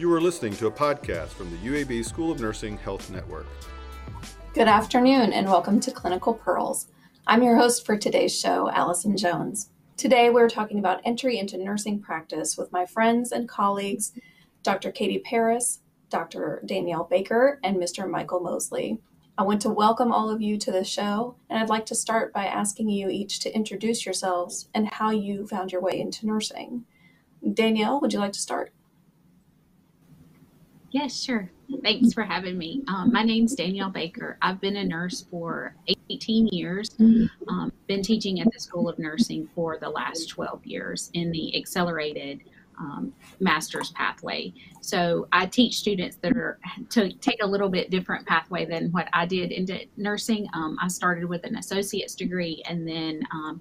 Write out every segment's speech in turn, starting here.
You are listening to a podcast from the UAB School of Nursing Health Network. Good afternoon and welcome to Clinical Pearls. I'm your host for today's show, Allison Jones. Today we're talking about entry into nursing practice with my friends and colleagues, Dr. Katie Paris, Dr. Danielle Baker, and Mr. Michael Mosley. I want to welcome all of you to the show, and I'd like to start by asking you each to introduce yourselves and how you found your way into nursing. Danielle, would you like to start? Yes, sure. Thanks for having me. Um, my name's Danielle Baker. I've been a nurse for 18 years. Um, been teaching at the School of Nursing for the last 12 years in the accelerated um, master's pathway. So I teach students that are to take a little bit different pathway than what I did into nursing. Um, I started with an associate's degree, and then um,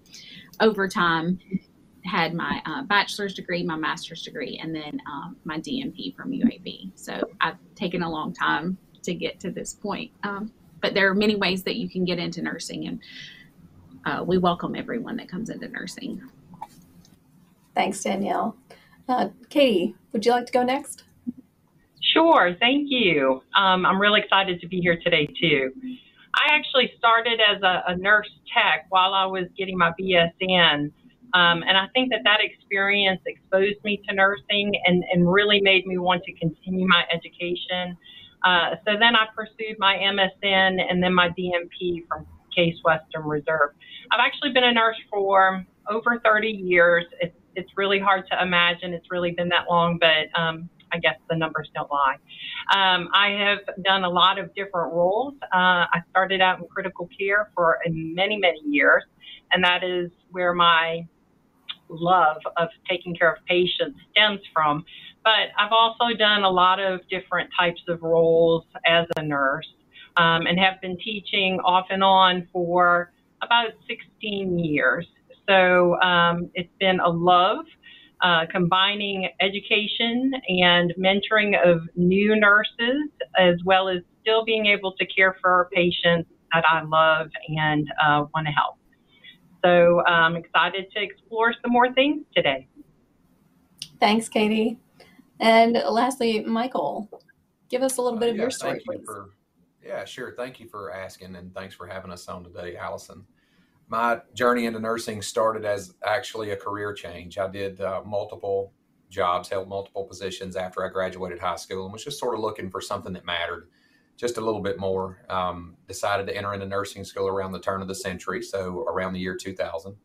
over time had my uh, bachelor's degree, my master's degree, and then um, my DNP from UAB. So I've taken a long time to get to this point. Um, but there are many ways that you can get into nursing, and uh, we welcome everyone that comes into nursing. Thanks, Danielle. Uh, Katie, would you like to go next? Sure, thank you. Um, I'm really excited to be here today, too. I actually started as a, a nurse tech while I was getting my BSN um, and I think that that experience exposed me to nursing and, and really made me want to continue my education. Uh, so then I pursued my MSN and then my DNP from Case Western Reserve. I've actually been a nurse for over 30 years. It's, it's really hard to imagine it's really been that long, but um, I guess the numbers don't lie. Um, I have done a lot of different roles. Uh, I started out in critical care for many, many years, and that is where my love of taking care of patients stems from. But I've also done a lot of different types of roles as a nurse um, and have been teaching off and on for about 16 years. So um, it's been a love. Uh, combining education and mentoring of new nurses, as well as still being able to care for our patients that I love and uh, want to help. So I'm excited to explore some more things today. Thanks, Katie. And lastly, Michael, give us a little bit of Uh, yeah, your story, thank you please. for, yeah, sure. Thank you for asking and thanks for having us on today, Allison. My journey into nursing started as actually a career change. I did uh, multiple jobs, held multiple positions after I graduated high school and was just sort of looking for something that mattered just a little bit more. Um, decided to enter into nursing school around the turn of the century, so around the year 2000.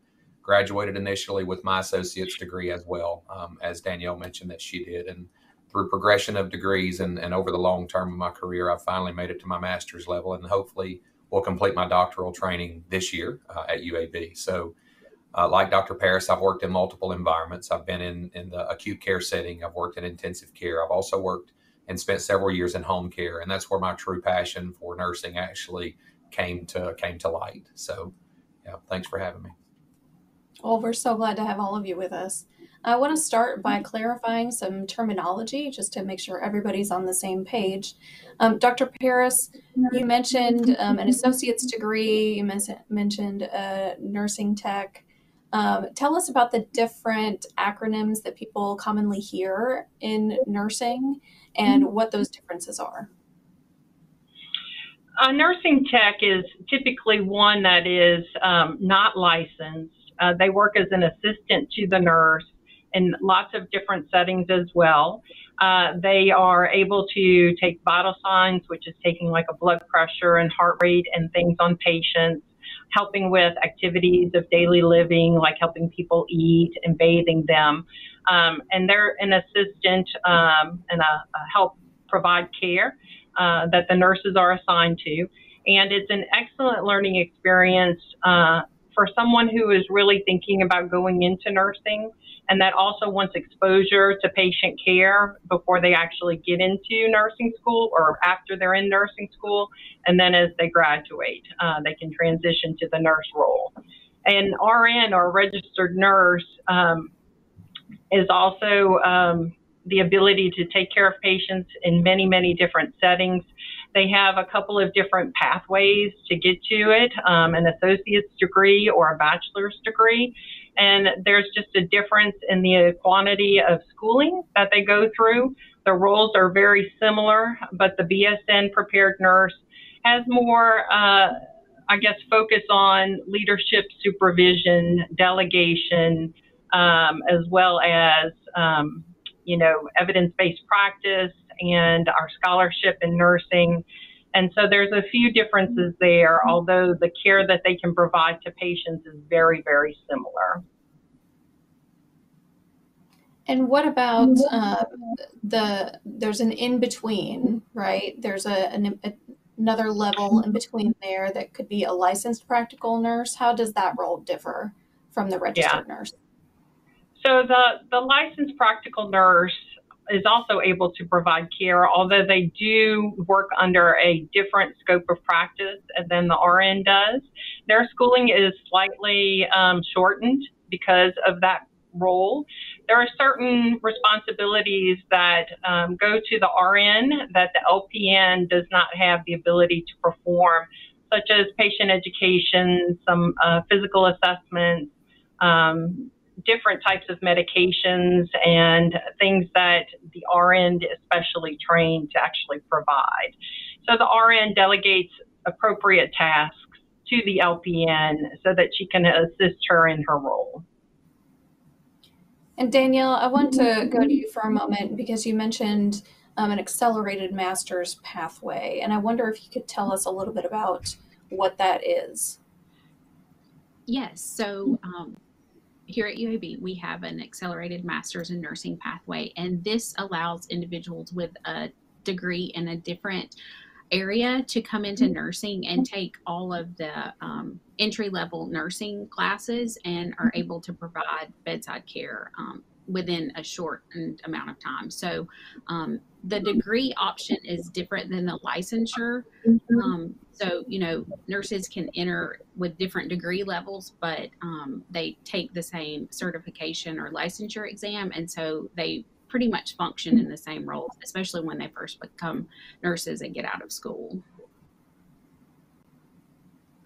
Graduated initially with my associate's degree as well, um, as Danielle mentioned that she did. And through progression of degrees and, and over the long term of my career, I finally made it to my master's level and hopefully will complete my doctoral training this year uh, at UAB. So, uh, like Dr. Paris, I've worked in multiple environments. I've been in, in the acute care setting, I've worked in intensive care, I've also worked and spent several years in home care. And that's where my true passion for nursing actually came to came to light. So, yeah, thanks for having me. Well, we're so glad to have all of you with us. I want to start by clarifying some terminology just to make sure everybody's on the same page. Um, Dr. Paris, you mentioned um, an associate's degree, you mentioned a nursing tech. Um, tell us about the different acronyms that people commonly hear in nursing and what those differences are. A nursing tech is typically one that is um, not licensed. Uh, they work as an assistant to the nurse in lots of different settings as well. Uh, they are able to take vital signs, which is taking like a blood pressure and heart rate and things on patients, helping with activities of daily living, like helping people eat and bathing them. Um, and they're an assistant um, and a, a help provide care uh, that the nurses are assigned to. And it's an excellent learning experience uh, for someone who is really thinking about going into nursing and that also wants exposure to patient care before they actually get into nursing school or after they're in nursing school. And then as they graduate, uh, they can transition to the nurse role. And RN or registered nurse um, is also um, the ability to take care of patients in many, many different settings. They have a couple of different pathways to get to it um, an associate's degree or a bachelor's degree. And there's just a difference in the quantity of schooling that they go through The roles are very similar, but the BSN prepared nurse has more, uh, I guess, focus on leadership supervision, delegation, um, as well as, um, you know, evidence based practice and our scholarship in nursing. And so there's a few differences there, although the care that they can provide to patients is very, very similar. And what about uh, the? There's an in between, right? There's a, an, a another level in between there that could be a licensed practical nurse. How does that role differ from the registered yeah. nurse? So the the licensed practical nurse is also able to provide care, although they do work under a different scope of practice than the RN does. Their schooling is slightly um, shortened because of that role. There are certain responsibilities that um, go to the RN that the LPN does not have the ability to perform, such as patient education, some uh, physical assessments, um, different types of medications and things that the RN is especially trained to actually provide. So the RN delegates appropriate tasks to the LPN so that she can assist her in her role. And Danielle, I want to go to you for a moment because you mentioned um, an accelerated master's pathway, and I wonder if you could tell us a little bit about what that is. Yes. So um, here at UAB, we have an accelerated master's in nursing pathway, and this allows individuals with a degree in a different area to come into nursing and take all of the um, entry level nursing classes and are able to provide bedside care um, within a shortened amount of time. So um, the degree option is different than the licensure. Um, so, you know, nurses can enter with different degree levels, but um, they take the same certification or licensure exam. And so they pretty much function in the same roles, especially when they first become nurses and get out of school.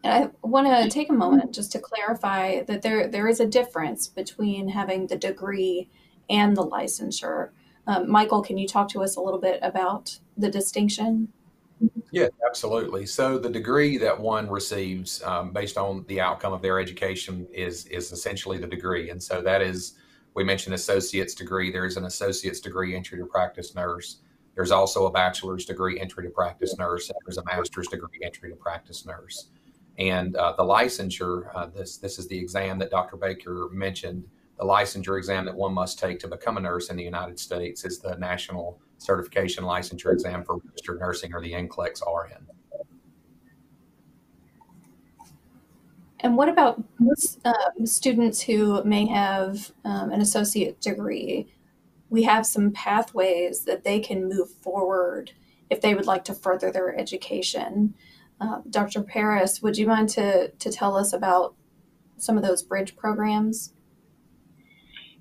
And I want to take a moment just to clarify that there there is a difference between having the degree and the licensure. Um, Michael, can you talk to us a little bit about the distinction? Yeah, absolutely. So the degree that one receives um, based on the outcome of their education is is essentially the degree, and so that is we mentioned associate's degree. There is an associate's degree entry to practice nurse. There's also a bachelor's degree entry to practice nurse. There's a master's degree entry to practice nurse. And uh, the licensure, uh, this this is the exam that Dr. Baker mentioned. The licensure exam that one must take to become a nurse in the United States is the National Certification Licensure Exam for Registered Nursing, or the NCLEX RN. And what about um, students who may have um, an associate degree? We have some pathways that they can move forward if they would like to further their education. Uh, Dr. Paris, would you mind to, to tell us about some of those bridge programs?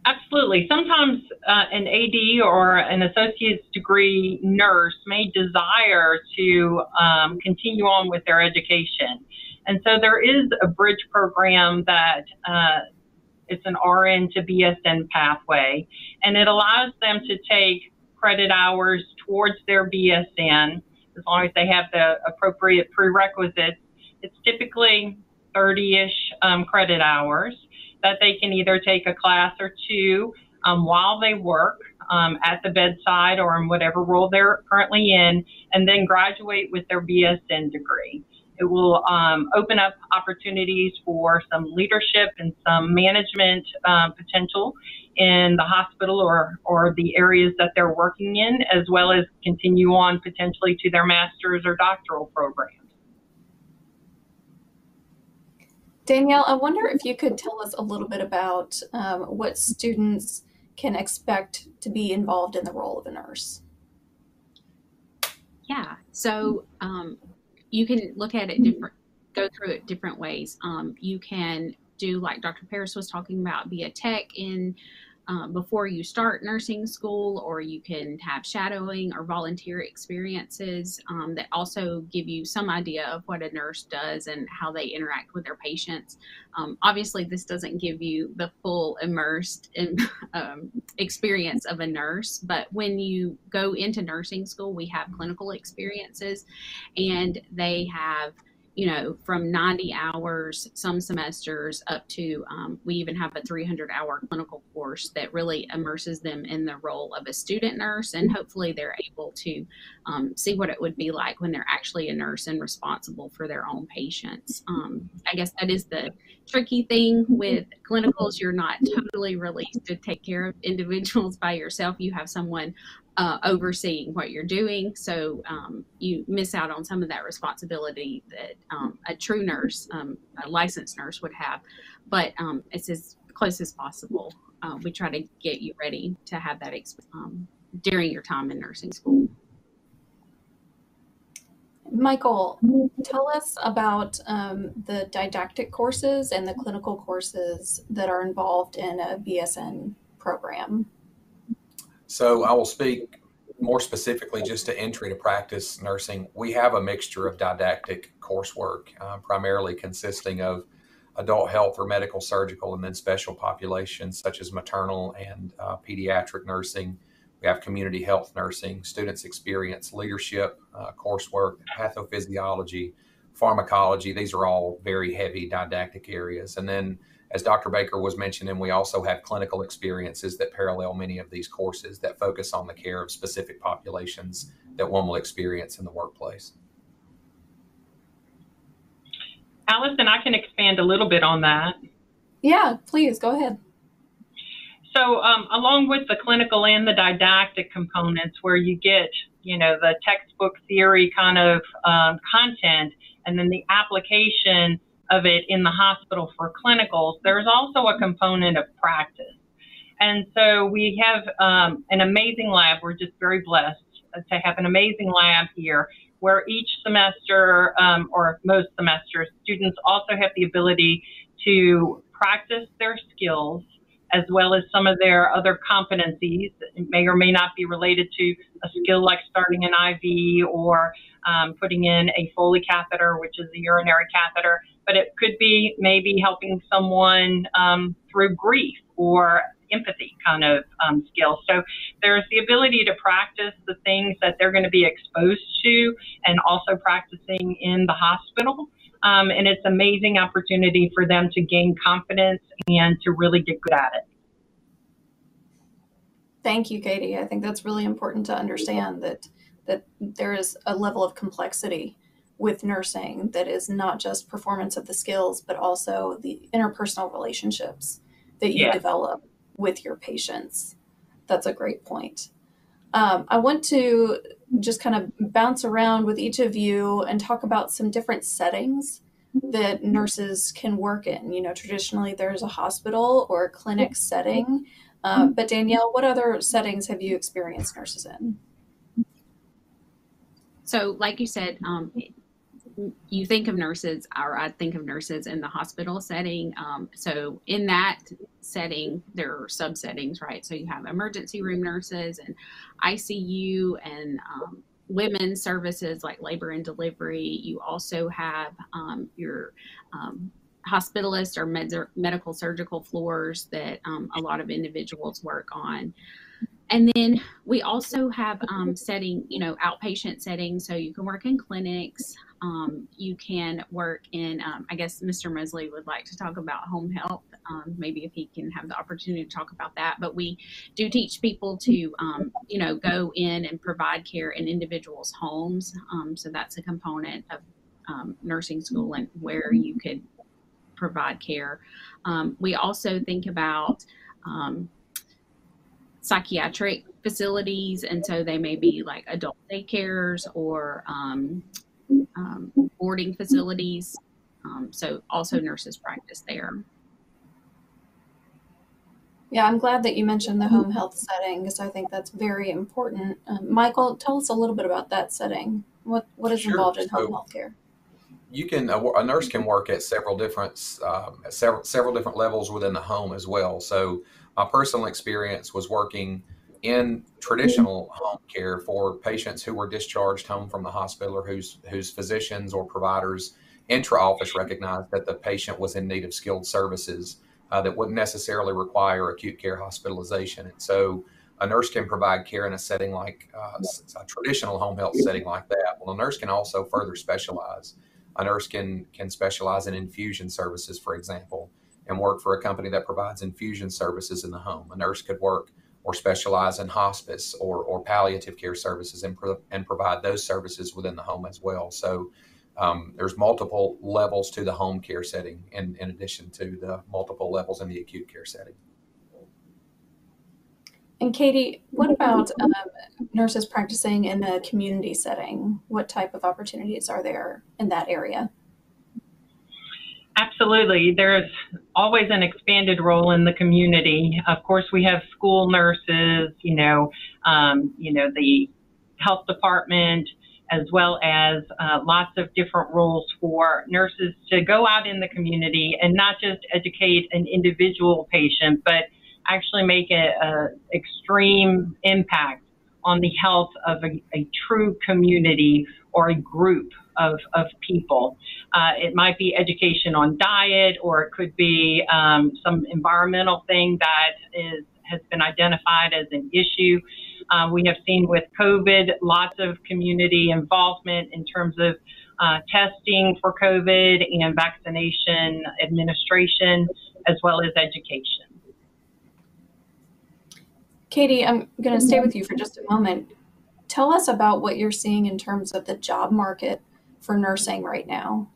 Absolutely. Sometimes uh, an AD or an associate's degree nurse may desire to um, continue on with their education. And so there is a bridge program that uh, it's an RN to BSN pathway, and it allows them to take credit hours towards their BSN as long as they have the appropriate prerequisites. It's typically 30 ish um, credit hours that they can either take a class or two um, while they work um, at the bedside or in whatever role they're currently in, and then graduate with their BSN degree. It will um, open up opportunities for some leadership and some management um, potential in the hospital or, or the areas that they're working in, as well as continue on potentially to their master's or doctoral programs. Danielle, I wonder if you could tell us a little bit about um, what students can expect to be involved in the role of a nurse. Yeah, so um, you can look at it different, go through it different ways. Um, you can do like Dr. Paris was talking about, be a tech in um, before you start nursing school, or you can have shadowing or volunteer experiences um, that also give you some idea of what a nurse does and how they interact with their patients. Um, obviously, this doesn't give you the full immersed in, um, experience of a nurse, but when you go into nursing school, we have clinical experiences and they have you know, from 90 hours some semesters up to um, we even have a 300 hour clinical course that really immerses them in the role of a student nurse. And hopefully they're able to um, see what it would be like when they're actually a nurse and responsible for their own patients. Um, I guess that is the tricky thing with clinicals. You're not totally released to take care of individuals by yourself. You have someone uh, overseeing what you're doing. So um, you miss out on some of that responsibility that um, a true nurse, um, a licensed nurse, would have. But um, it's as close as possible. Uh, we try to get you ready to have that um, during your time in nursing school. Michael, tell us about um, the didactic courses and the clinical courses that are involved in a BSN program. So I will speak more specifically just to entry to practice nursing. We have a mixture of didactic coursework, uh, primarily consisting of adult health or medical surgical, and then special populations such as maternal and uh, pediatric nursing. We have community health nursing, students experience leadership uh, coursework, pathophysiology, pharmacology. These are all very heavy didactic areas. And then as Dr. Baker was mentioning, we also have clinical experiences that parallel many of these courses that focus on the care of specific populations that one will experience in the workplace. Allison, I can expand a little bit on that. Yeah, please go ahead. So, um, along with the clinical and the didactic components, where you get, you know, the textbook theory kind of um, content, and then the application of it in the hospital for clinicals, there's also a component of practice. And so we have um, an amazing lab. We're just very blessed to have an amazing lab here where each semester um, or most semesters, students also have the ability to practice their skills as well as some of their other competencies. It may or may not be related to a skill like starting an IV or um, putting in a Foley catheter, which is a urinary catheter, but it could be maybe helping someone um, through grief or empathy kind of um, skills. So there's the ability to practice the things that they're going to be exposed to and also practicing in the hospital. Um, and it's an amazing opportunity for them to gain confidence and to really get good at it. Thank you, Katie. I think that's really important to understand that that there is a level of complexity with nursing that is not just performance of the skills, but also the interpersonal relationships that you yeah. develop with your patients. That's a great point. Um, I want to just kind of bounce around with each of you and talk about some different settings that nurses can work in. You know, traditionally there's a hospital or a clinic setting, uh, but Danielle, what other settings have you experienced nurses in? So, like you said, um, you think of nurses, or I think of nurses in the hospital setting. Um, so in that setting, there are subsettings, right? So you have emergency room nurses and ICU and um, women's services like labor and delivery. You also have um, your um, hospitalist or med- medical surgical floors that um, a lot of individuals work on. And then we also have um, setting, you know, outpatient settings. So you can work in clinics. Um, you can work in, um, I guess Mr. Mosley would like to talk about home health. Um, maybe if he can have the opportunity to talk about that. But we do teach people to, um, you know, go in and provide care in individuals' homes. Um, so that's a component of nursing school and where you could provide care. we also think about, psychiatric facilities, and so they may be like adult daycares or um, um, boarding facilities. Um, so also nurses practice there. Yeah, I'm glad that you mentioned the home health setting because I think that's very important. Um, Michael, tell us a little bit about that setting. What what is sure. involved in so, home health care? You can a, a, nurse can work at several different um, at several several different levels within the home as well. So my personal experience was working in traditional home care for patients who were discharged home from the hospital or whose whose physicians or providers intra-office recognized that the patient was in need of skilled services uh, that wouldn't necessarily require acute care hospitalization. And so a nurse can provide care in a setting like uh, a traditional home health setting like that. Well, a nurse can also further specialize. A nurse can can specialize in infusion services, for example, and work for a company that provides infusion services in the home. A nurse could work or specialize in hospice or, or palliative care services and, pro- and provide those services within the home as well. So um, there's multiple levels to the home care setting in, in addition to the multiple levels in the acute care setting. And Katie, what about um, nurses practicing in a community setting? What type of opportunities are there in that area? Absolutely. There's always an expanded role in the community. Of course, we have school nurses, you know, um, you know, the health department, as well as uh, lots of different roles for nurses to go out in the community and not just educate an individual patient, but actually make an extreme impact on the health of a, a true community or a group of, of people. Uh, it might be education on diet, or it could be um, some environmental thing that is has been identified as an issue. Uh, we have seen with COVID lots of community involvement in terms of uh, testing for COVID and vaccination administration, as well as education. Katie, I'm going to stay with you for just a moment. Tell us about what you're seeing in terms of the job market for nursing right now?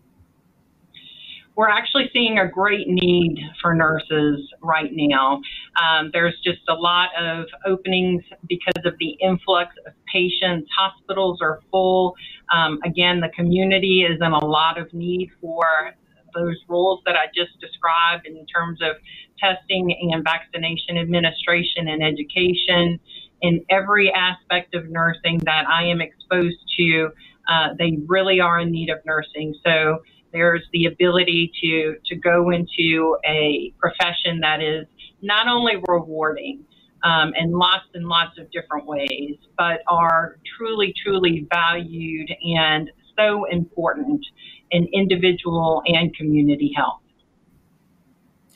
We're actually seeing a great need for nurses right now. Um, there's just a lot of openings because of the influx of patients. Hospitals are full. Um, again, the community is in a lot of need for those roles that I just described in terms of testing and vaccination administration and education in every aspect of nursing that I am exposed to uh, they really are in need of nursing. So there's the ability to, to go into a profession that is not only rewarding um, in lots and lots of different ways, but are truly, truly valued and so important in individual and community health.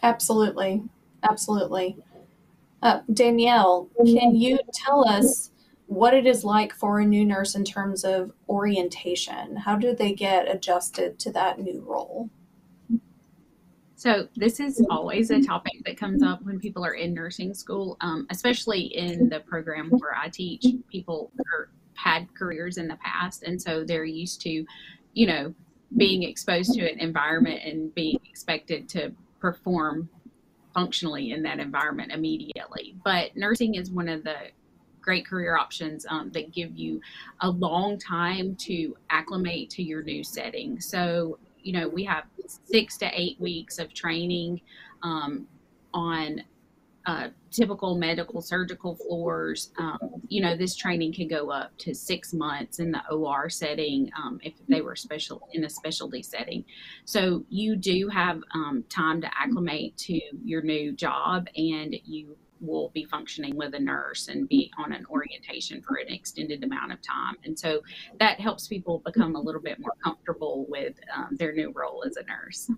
Absolutely. Absolutely. Uh, Danielle, can you tell us what it is like for a new nurse in terms of orientation. How do they get adjusted to that new role? So, this is always a topic that comes up when people are in nursing school, um, especially in the program where I teach. People are, had careers in the past, and so they're used to, you know, being exposed to an environment and being expected to perform functionally in that environment immediately. But nursing is one of the great career options um, that give you a long time to acclimate to your new setting. So, you know, we have six to eight weeks of training um, on uh, typical medical surgical floors. Um, you know, this training can go up to six months in the OR setting um, if they were special in a specialty setting. So you do have um, time to acclimate to your new job, and you will be functioning with a nurse and be on an orientation for an extended amount of time. And so that helps people become a little bit more comfortable with um, their new role as a nurse.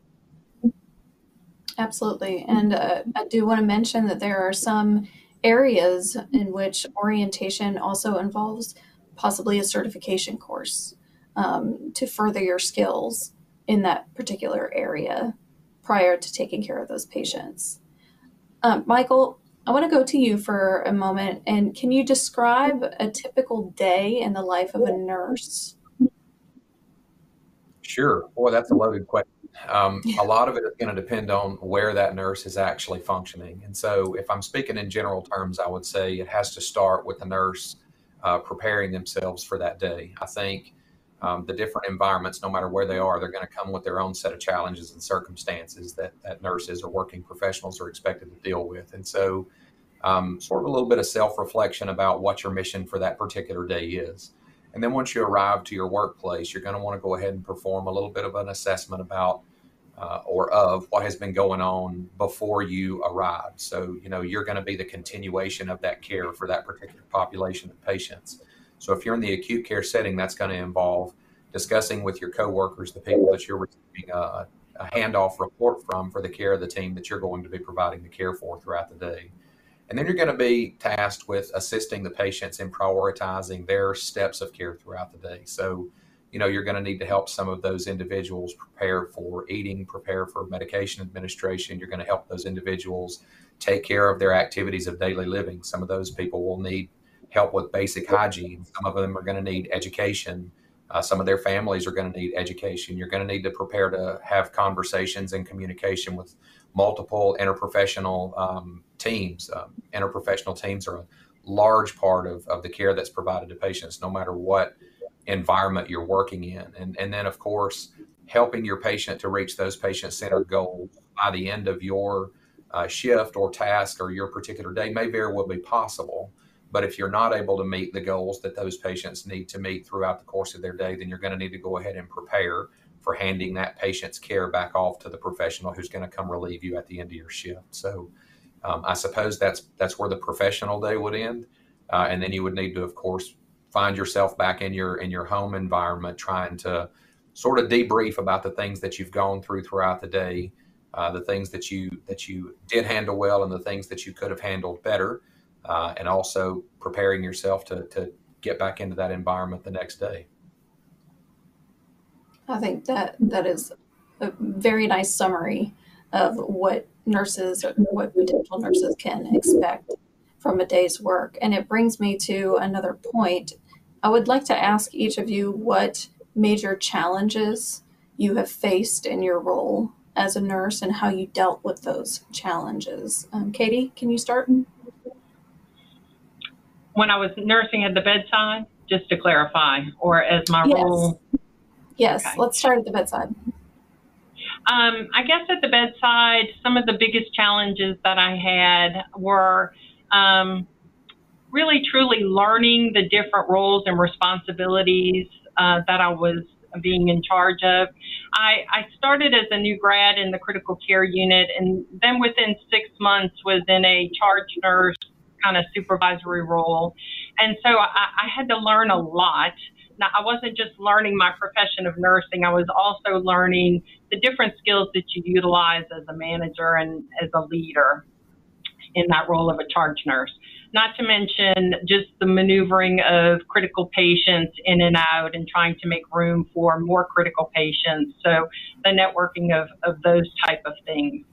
Absolutely. And uh, I do want to mention that there are some areas in which orientation also involves possibly a certification course um, to further your skills in that particular area prior to taking care of those patients. Um, Michael, I want to go to you for a moment. And can you describe a typical day in the life of a nurse? Sure. Boy, that's a loaded question. Um, yeah. A lot of it is going to depend on where that nurse is actually functioning. And so, if I'm speaking in general terms, I would say it has to start with the nurse uh, preparing themselves for that day. I think um, the different environments, no matter where they are, they're going to come with their own set of challenges and circumstances that, that nurses or working professionals are expected to deal with. And so, um, sort of a little bit of self reflection about what your mission for that particular day is. And then once you arrive to your workplace, you're going to want to go ahead and perform a little bit of an assessment about uh, or of what has been going on before you arrived. So, you know, you're going to be the continuation of that care for that particular population of patients. So, if you're in the acute care setting, that's going to involve discussing with your coworkers, the people that you're receiving a, a handoff report from for the care of the team that you're going to be providing the care for throughout the day. And then you're going to be tasked with assisting the patients in prioritizing their steps of care throughout the day. So, you know, you're going to need to help some of those individuals prepare for eating, prepare for medication administration. You're going to help those individuals take care of their activities of daily living. Some of those people will need help with basic hygiene. Some of them are going to need education. Uh, some of their families are going to need education. You're going to need to prepare to have conversations and communication with multiple interprofessional um, teams. Um, interprofessional teams are a large part of, of the care that's provided to patients, no matter what environment you're working in. And, and then, of course, helping your patient to reach those patient centered goals by the end of your uh, shift or task or your particular day may very well be possible. But if you're not able to meet the goals that those patients need to meet throughout the course of their day, then you're going to need to go ahead and prepare for handing that patient's care back off to the professional who's going to come relieve you at the end of your shift. So um, I suppose that's that's where the professional day would end, uh, and then you would need to, of course, find yourself back in your in your home environment, trying to sort of debrief about the things that you've gone through throughout the day, uh, the things that you that you did handle well, and the things that you could have handled better, uh, and also preparing yourself to to get back into that environment the next day. I think that that is a very nice summary of what nurses or what potential nurses can expect from a day's work. And it brings me to another point. I would like to ask each of you what major challenges you have faced in your role as a nurse and how you dealt with those challenges. Um, Katie, can you start? When I was nursing at the bedside, just to clarify, or as my yes. role? Yes, okay. let's start at the bedside. Um, I guess at the bedside, some of the biggest challenges that I had were um, really truly learning the different roles and responsibilities uh, that I was being in charge of. I, I started as a new grad in the critical care unit, and then within six months was in a charge nurse kind of supervisory role. And so I, I had to learn a lot. Now, I wasn't just learning my profession of nursing, I was also learning the different skills that you utilize as a manager and as a leader in that role of a charge nurse. Not to mention just the maneuvering of critical patients in and out and trying to make room for more critical patients. So the networking of, of those type of things.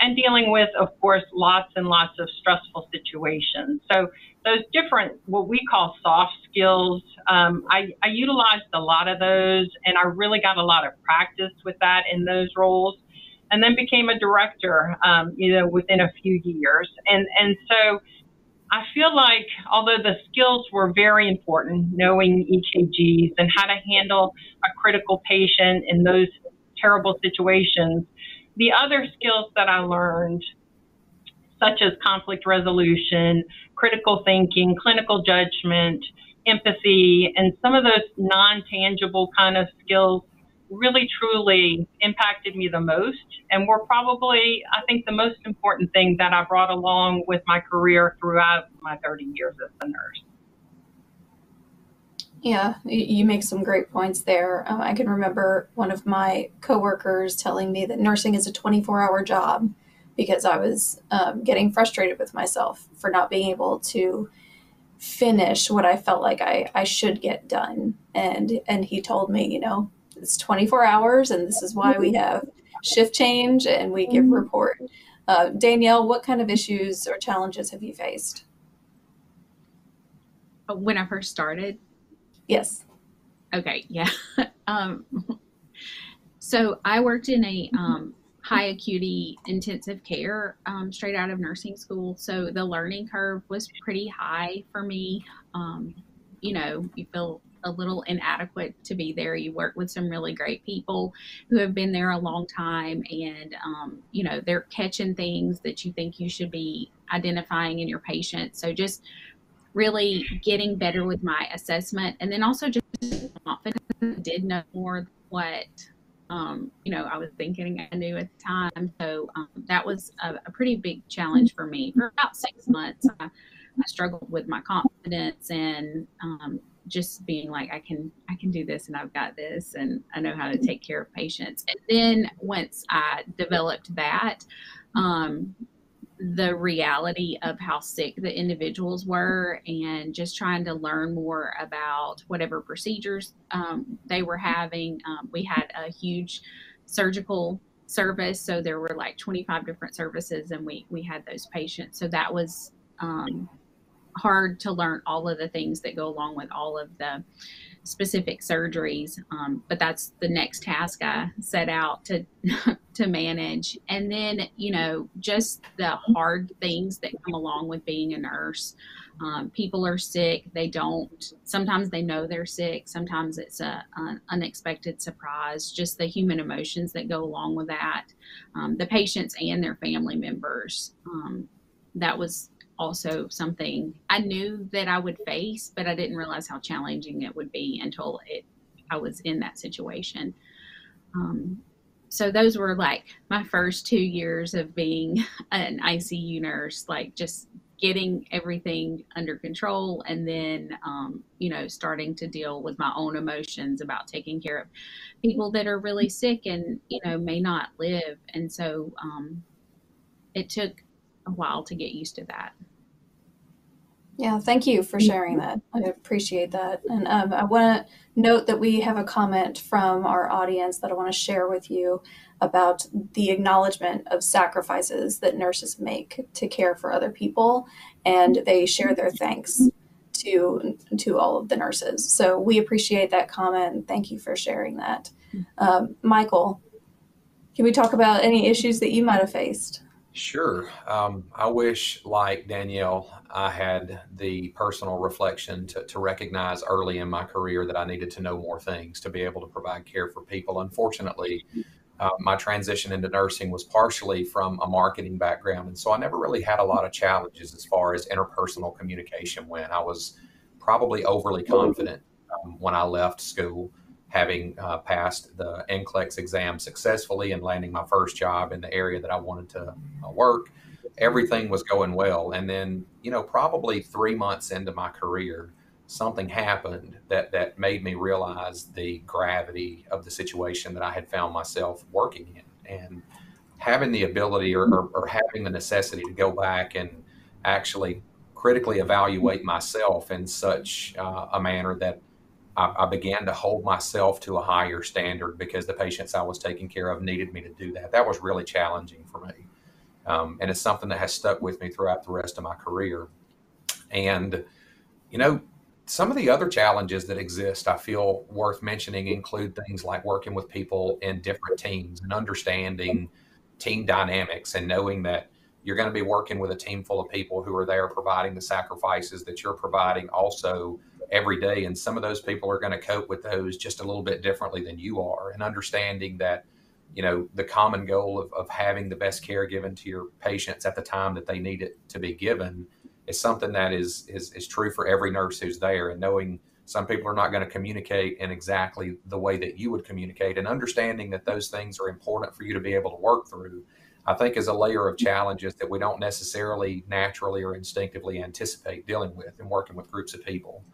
And dealing with, of course, lots and lots of stressful situations. So those different, what we call soft skills, um, I, I utilized a lot of those and I really got a lot of practice with that in those roles and then became a director, um, you know, within a few years. And, and so I feel like although the skills were very important, knowing EKGs and how to handle a critical patient in those terrible situations, the other skills that I learned, such as conflict resolution, critical thinking, clinical judgment, empathy, and some of those non tangible kind of skills really truly impacted me the most and were probably, I think, the most important thing that I brought along with my career throughout my 30 years as a nurse. Yeah, you make some great points there. Uh, I can remember one of my coworkers telling me that nursing is a 24 hour job because I was um, getting frustrated with myself for not being able to finish what I felt like I, I should get done. And and he told me, you know, it's 24 hours and this is why we have shift change and we give mm-hmm. report. Uh, Danielle, what kind of issues or challenges have you faced? Uh, when I first started? Yes. Okay, yeah. um, so I worked in a um, high acuity intensive care um, straight out of nursing school. So the learning curve was pretty high for me. Um, you know, you feel a little inadequate to be there. You work with some really great people who have been there a long time, and um, you know they're catching things that you think you should be identifying in your patient. So just really getting better with my assessment, and then also just confidence. Did know more what um, you know, I was thinking I knew at the time. So um, that was a, a, pretty big challenge for me. For about six months, I, I struggled with my confidence and um, just being like, I can, I can do this, and I've got this, and I know how to take care of patients. And then once I developed that, um, the reality of how sick the individuals were and just trying to learn more about whatever procedures um, they were having. Um, we had a huge surgical service, so there were like 25 different services, and we, we had those patients. So that was um, hard to learn all of the things that go along with all of the specific surgeries. Um, but that's the next task I set out to to manage. And then, you know, just the hard things that come along with being a nurse. Um, people are sick. They don't. Sometimes they know they're sick. Sometimes it's a an unexpected surprise. Just the human emotions that go along with that. Um, the patients and their family members. Um, that was also something I knew that I would face, but I didn't realize how challenging it would be until it I was in that situation. Um, so those were like my first two years of being an ICU nurse, like just getting everything under control and then um, you know starting to deal with my own emotions about taking care of people that are really sick and you know may not live and so um, it took a while to get used to that yeah, thank you for sharing that. I appreciate that. And um, I want to note that we have a comment from our audience that I want to share with you about the acknowledgement of sacrifices that nurses make to care for other people, and they share their thanks to to all of the nurses. So we appreciate that comment. Thank you for sharing that, um, Michael. Can we talk about any issues that you might have faced? Sure. Um, I wish, like Danielle, I had the personal reflection to, to recognize early in my career that I needed to know more things to be able to provide care for people. Unfortunately, uh, my transition into nursing was partially from a marketing background. And so I never really had a lot of challenges as far as interpersonal communication went. I was probably overly confident um, when I left school having uh, passed the NCLEX exam successfully and landing my first job in the area that I wanted to uh, work, everything was going well. And then, you know, probably three months into my career, something happened that that made me realize the gravity of the situation that I had found myself working in, and having the ability or, or, or having the necessity to go back and actually critically evaluate myself in such uh, a manner that I, I, began to hold myself to a higher standard because the patients I was taking care of needed me to do that. That was really challenging for me. Um, and it's something that has stuck with me throughout the rest of my career. And, you know, some of the other challenges that exist, I feel worth mentioning, include things like working with people in different teams and understanding team dynamics and knowing that you're going to be working with a team full of people who are there providing the sacrifices that you're providing also every day. And some of those people are going to cope with those just a little bit differently than you are. And understanding that, you know, the common goal of, of having the best care given to your patients at the time that they need it to be given is something that is, is, is true for every nurse who's there. And knowing some people are not going to communicate in exactly the way that you would communicate and understanding that those things are important for you to be able to work through I think is a layer of challenges that we don't necessarily naturally or instinctively anticipate dealing with and working with groups of people.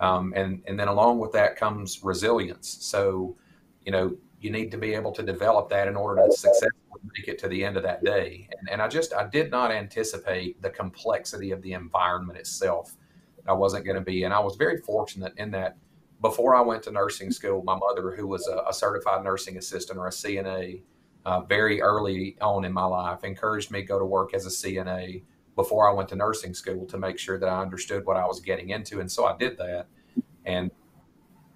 Um, and and then along with that comes resilience. So, you know, you need to be able to develop that in order to successfully make it to the end of that day. And, and I just I did not anticipate the complexity of the environment itself. I wasn't going to be, and I was very fortunate in that before I went to nursing school, my mother, who was a, a certified nursing assistant or a CNA, uh, very early on in my life, encouraged me to go to work as a CNA before I went to nursing school to make sure that I understood what I was getting into. And so I did that. And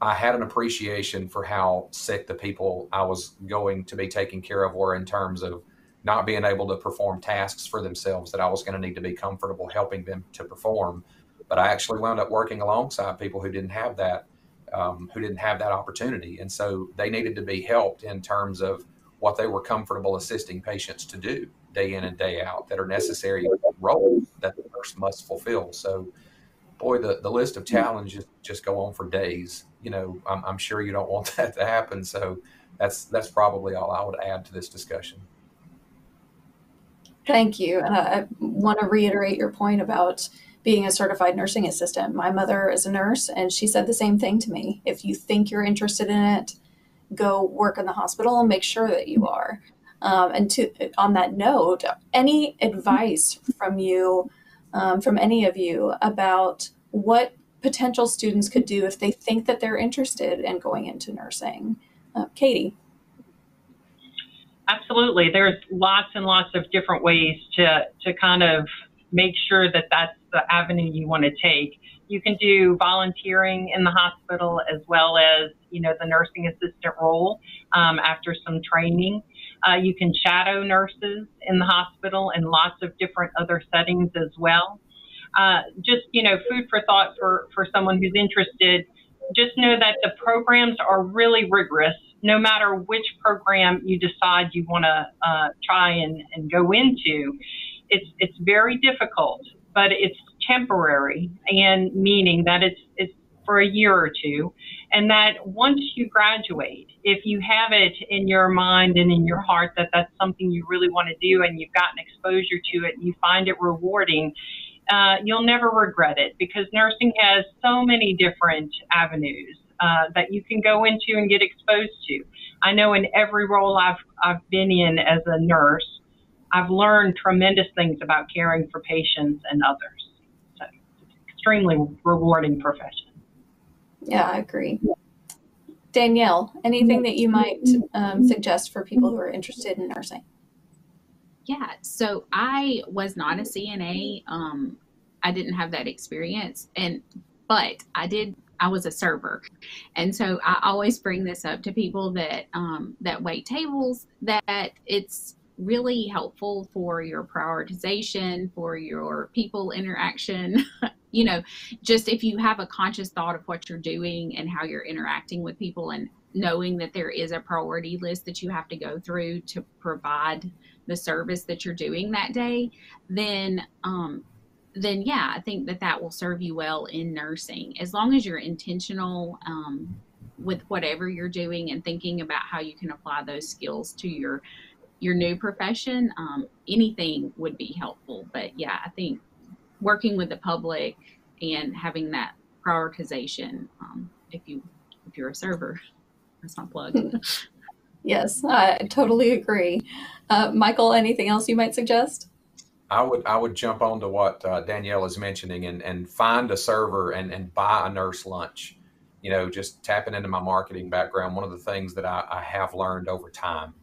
I had an appreciation for how sick the people I was going to be taking care of were in terms of not being able to perform tasks for themselves that I was going to need to be comfortable helping them to perform. But I actually wound up working alongside people who didn't have that, um, who didn't have that opportunity, and so they needed to be helped in terms of what they were comfortable assisting patients to do day in and day out that are necessary roles that the nurse must fulfill. So boy, the, the list of challenges just go on for days. You know, I'm, I'm sure you don't want that to happen. So that's that's probably all I would add to this discussion. Thank you. And I, I want to reiterate your point about being a certified nursing assistant. My mother is a nurse, and she said the same thing to me. If you think you're interested in it, go work in the hospital and make sure that you are. Um, and to on that note, any advice from you, um, from any of you, about what potential students could do if they think that they're interested in going into nursing? Uh, Katie. Absolutely. There's lots and lots of different ways to, to kind of make sure that that's the avenue you want to take. You can do volunteering in the hospital as well as, you know, the nursing assistant role um, after some training. Uh, you can shadow nurses in the hospital and lots of different other settings as well. Uh, just, you know, food for thought for, for someone who's interested. Just know that the programs are really rigorous no matter which program you decide you want to uh, try and, and go into, it's it's very difficult, but it's temporary and meaning that it's it's for a year or two, and that once you graduate, if you have it in your mind and in your heart that that's something you really want to do and you've gotten exposure to it, and you find it rewarding. Uh, you'll never regret it because nursing has so many different avenues uh, that you can go into and get exposed to. I know in every role I've, I've been in as a nurse, I've learned tremendous things about caring for patients and others. So it's an extremely rewarding profession. Yeah, I agree. Danielle, anything that you might um, suggest for people who are interested in nursing? Yeah, so I was not a CNA. Um, I didn't have that experience, and but I did I was a server, and so I always bring this up to people that um, that wait tables. That it's really helpful for your prioritization, for your people interaction. you know, just if you have a conscious thought of what you're doing and how you're interacting with people, and knowing that there is a priority list that you have to go through to provide the service that you're doing that day, then um, then yeah, I think that that will serve you well in nursing as long as you're intentional um, with whatever you're doing and thinking about how you can apply those skills to your your new profession. Um, anything would be helpful, but yeah, I think working with the public and having that prioritization. Um, if you if you're a server, that's my plug. yes, I totally agree. Uh, Michael, anything else you might suggest? I would I would jump on to what uh, Danielle is mentioning and, and find a server and, and buy a nurse lunch. You know, just tapping into my marketing background, one of the things that I, I have learned over time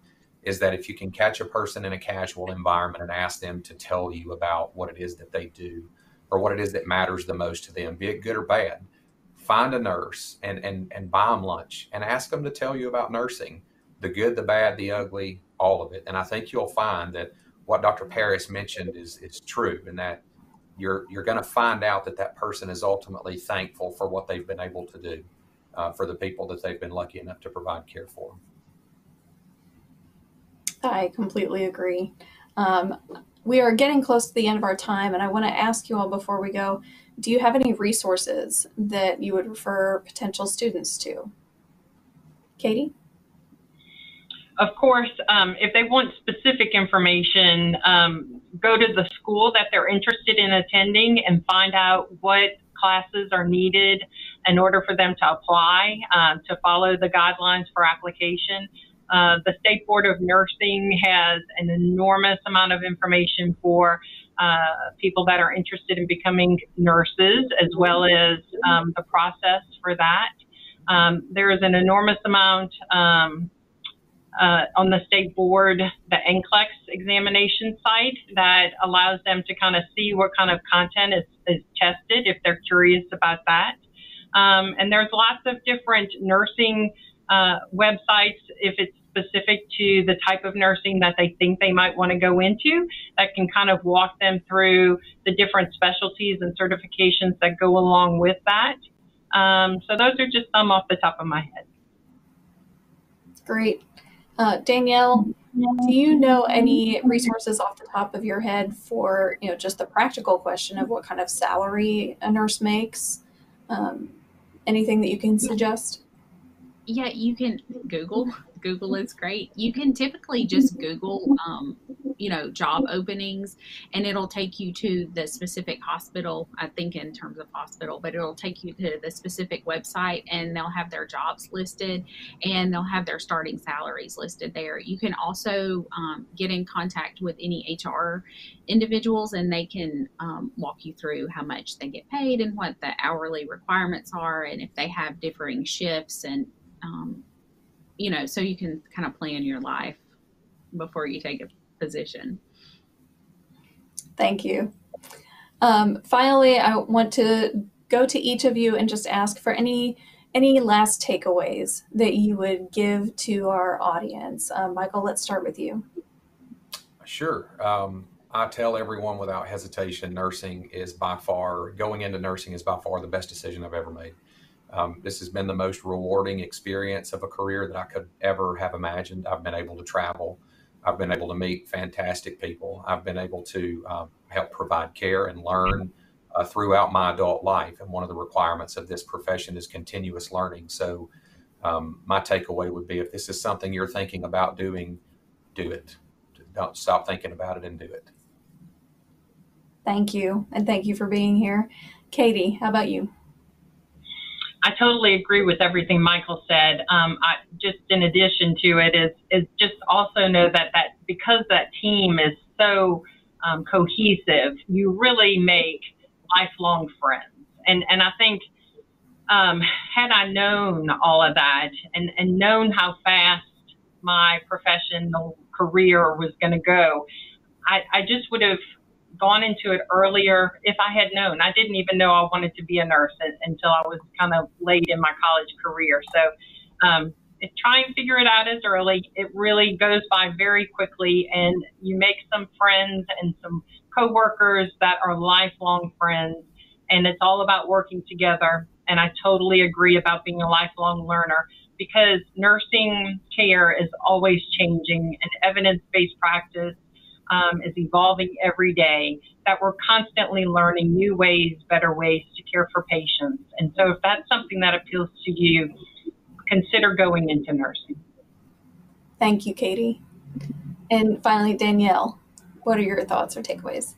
is that if you can catch a person in a casual environment and ask them to tell you about what it is that they do or what it is that matters the most to them, be it good or bad, find a nurse and, and, and buy them lunch and ask them to tell you about nursing, the good, the bad, the ugly, all of it. And I think you'll find that – what Dr. Paris mentioned is is true, and that you're you're going to find out that that person is ultimately thankful for what they've been able to do uh, for the people that they've been lucky enough to provide care for. I completely agree. Um, we are getting close to the end of our time, and I want to ask you all before we go do you have any resources that you would refer potential students to? Katie? of course, um, if they want specific information, um, go to the school that they're interested in attending and find out what classes are needed in order for them to apply uh, to follow the guidelines for application. Uh, the State Board of Nursing has an enormous amount of information for uh, people that are interested in becoming nurses, as well as um, the process for that. Um, there is an enormous amount um, uh, on the state board the NCLEX examination site that allows them to kind of see what kind of content is, is tested if they're curious about that. Um, and there's lots of different nursing uh, websites if it's specific to the type of nursing that they think they might want to go into that can kind of walk them through the different specialties and certifications that go along with that. Um, so those are just some off the top of my head. Great. Uh, Danielle, do you know any resources off the top of your head for you know just the practical question of what kind of salary a nurse makes? Um, anything that you can suggest? Yeah, you can Google. Google is great. You can typically just Google, um, you know, job openings, and it'll take you to the specific hospital. I think in terms of hospital, but it'll take you to the specific website, and they'll have their jobs listed, and they'll have their starting salaries listed there. You can also um, get in contact with any HR individuals, and they can um, walk you through how much they get paid and what the hourly requirements are, and if they have differing shifts and um, you know, so you can kind of plan your life before you take a position. Thank you. Um, finally, I want to go to each of you and just ask for any any last takeaways that you would give to our audience. Um, Michael, let's start with you. Sure. Um, I tell everyone without hesitation, nursing is by far going into nursing is by far the best decision I've ever made. Um, this has been the most rewarding experience of a career that I could ever have imagined. I've been able to travel. I've been able to meet fantastic people. I've been able to um, help provide care and learn uh, throughout my adult life. And one of the requirements of this profession is continuous learning. So, um, my takeaway would be if this is something you're thinking about doing, do it. Don't stop thinking about it and do it. Thank you. And thank you for being here. Katie, how about you? I totally agree with everything Michael said. Um, I, just in addition to it is is just also know that that because that team is so um, cohesive, you really make lifelong friends. And and I think um, had I known all of that and and known how fast my professional career was going to go, I, I just would have gone into it earlier if I had known. I didn't even know I wanted to be a nurse until I was kind of late in my college career. So um, try and figure it out as early. It really goes by very quickly, and you make some friends and some coworkers that are lifelong friends. And it's all about working together. And I totally agree about being a lifelong learner because nursing care is always changing and evidence based practice um, is evolving every day, that we're constantly learning new ways, better ways to care for patients. And so if that's something that appeals to you, consider going into nursing. Thank you, Katie. And finally, Danielle, what are your thoughts or takeaways?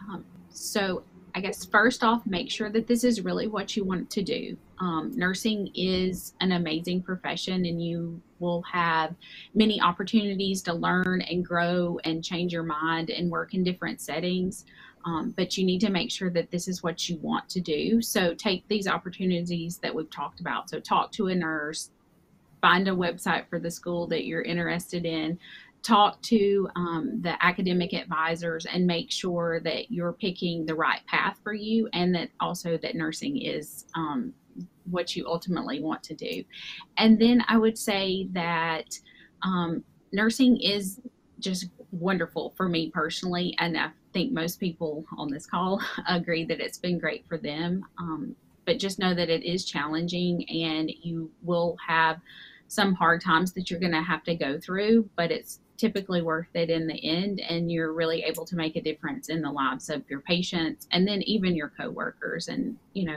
Um, so, I guess first off, make sure that this is really what you want to do. Um, nursing is an amazing profession, and you will have many opportunities to learn and grow and change your mind and work in different settings. Um, but you need to make sure that this is what you want to do. So take these opportunities that we've talked about. So talk to a nurse, find a website for the school that you're interested in, talk to um, the academic advisors and make sure that you're picking the right path for you and that also that nursing is um, what you ultimately want to do. And then I would say that um, nursing is just wonderful for me personally, and I think most people on this call agree that it's been great for them. Um, but just know that it is challenging, and you will have some hard times that you're going to have to go through, but it's typically worth it in the end and you're really able to make a difference in the lives of your patients and then even your coworkers and you know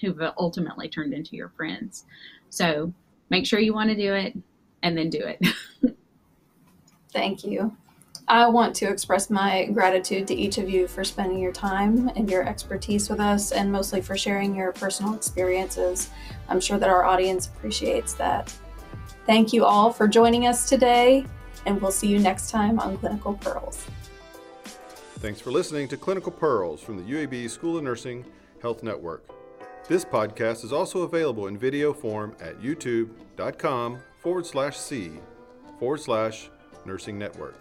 who've ultimately turned into your friends. So make sure you want to do it and then do it. Thank you. I want to express my gratitude to each of you for spending your time and your expertise with us, and mostly for sharing your personal experiences. I'm sure that our audience appreciates that. Thank you all for joining us today, and we'll see you next time on Clinical Pearls. Thanks for listening to Clinical Pearls from the UAB School of Nursing Health Network. This podcast is also available in video form at youtube.com forward slash C forward slash nursing network.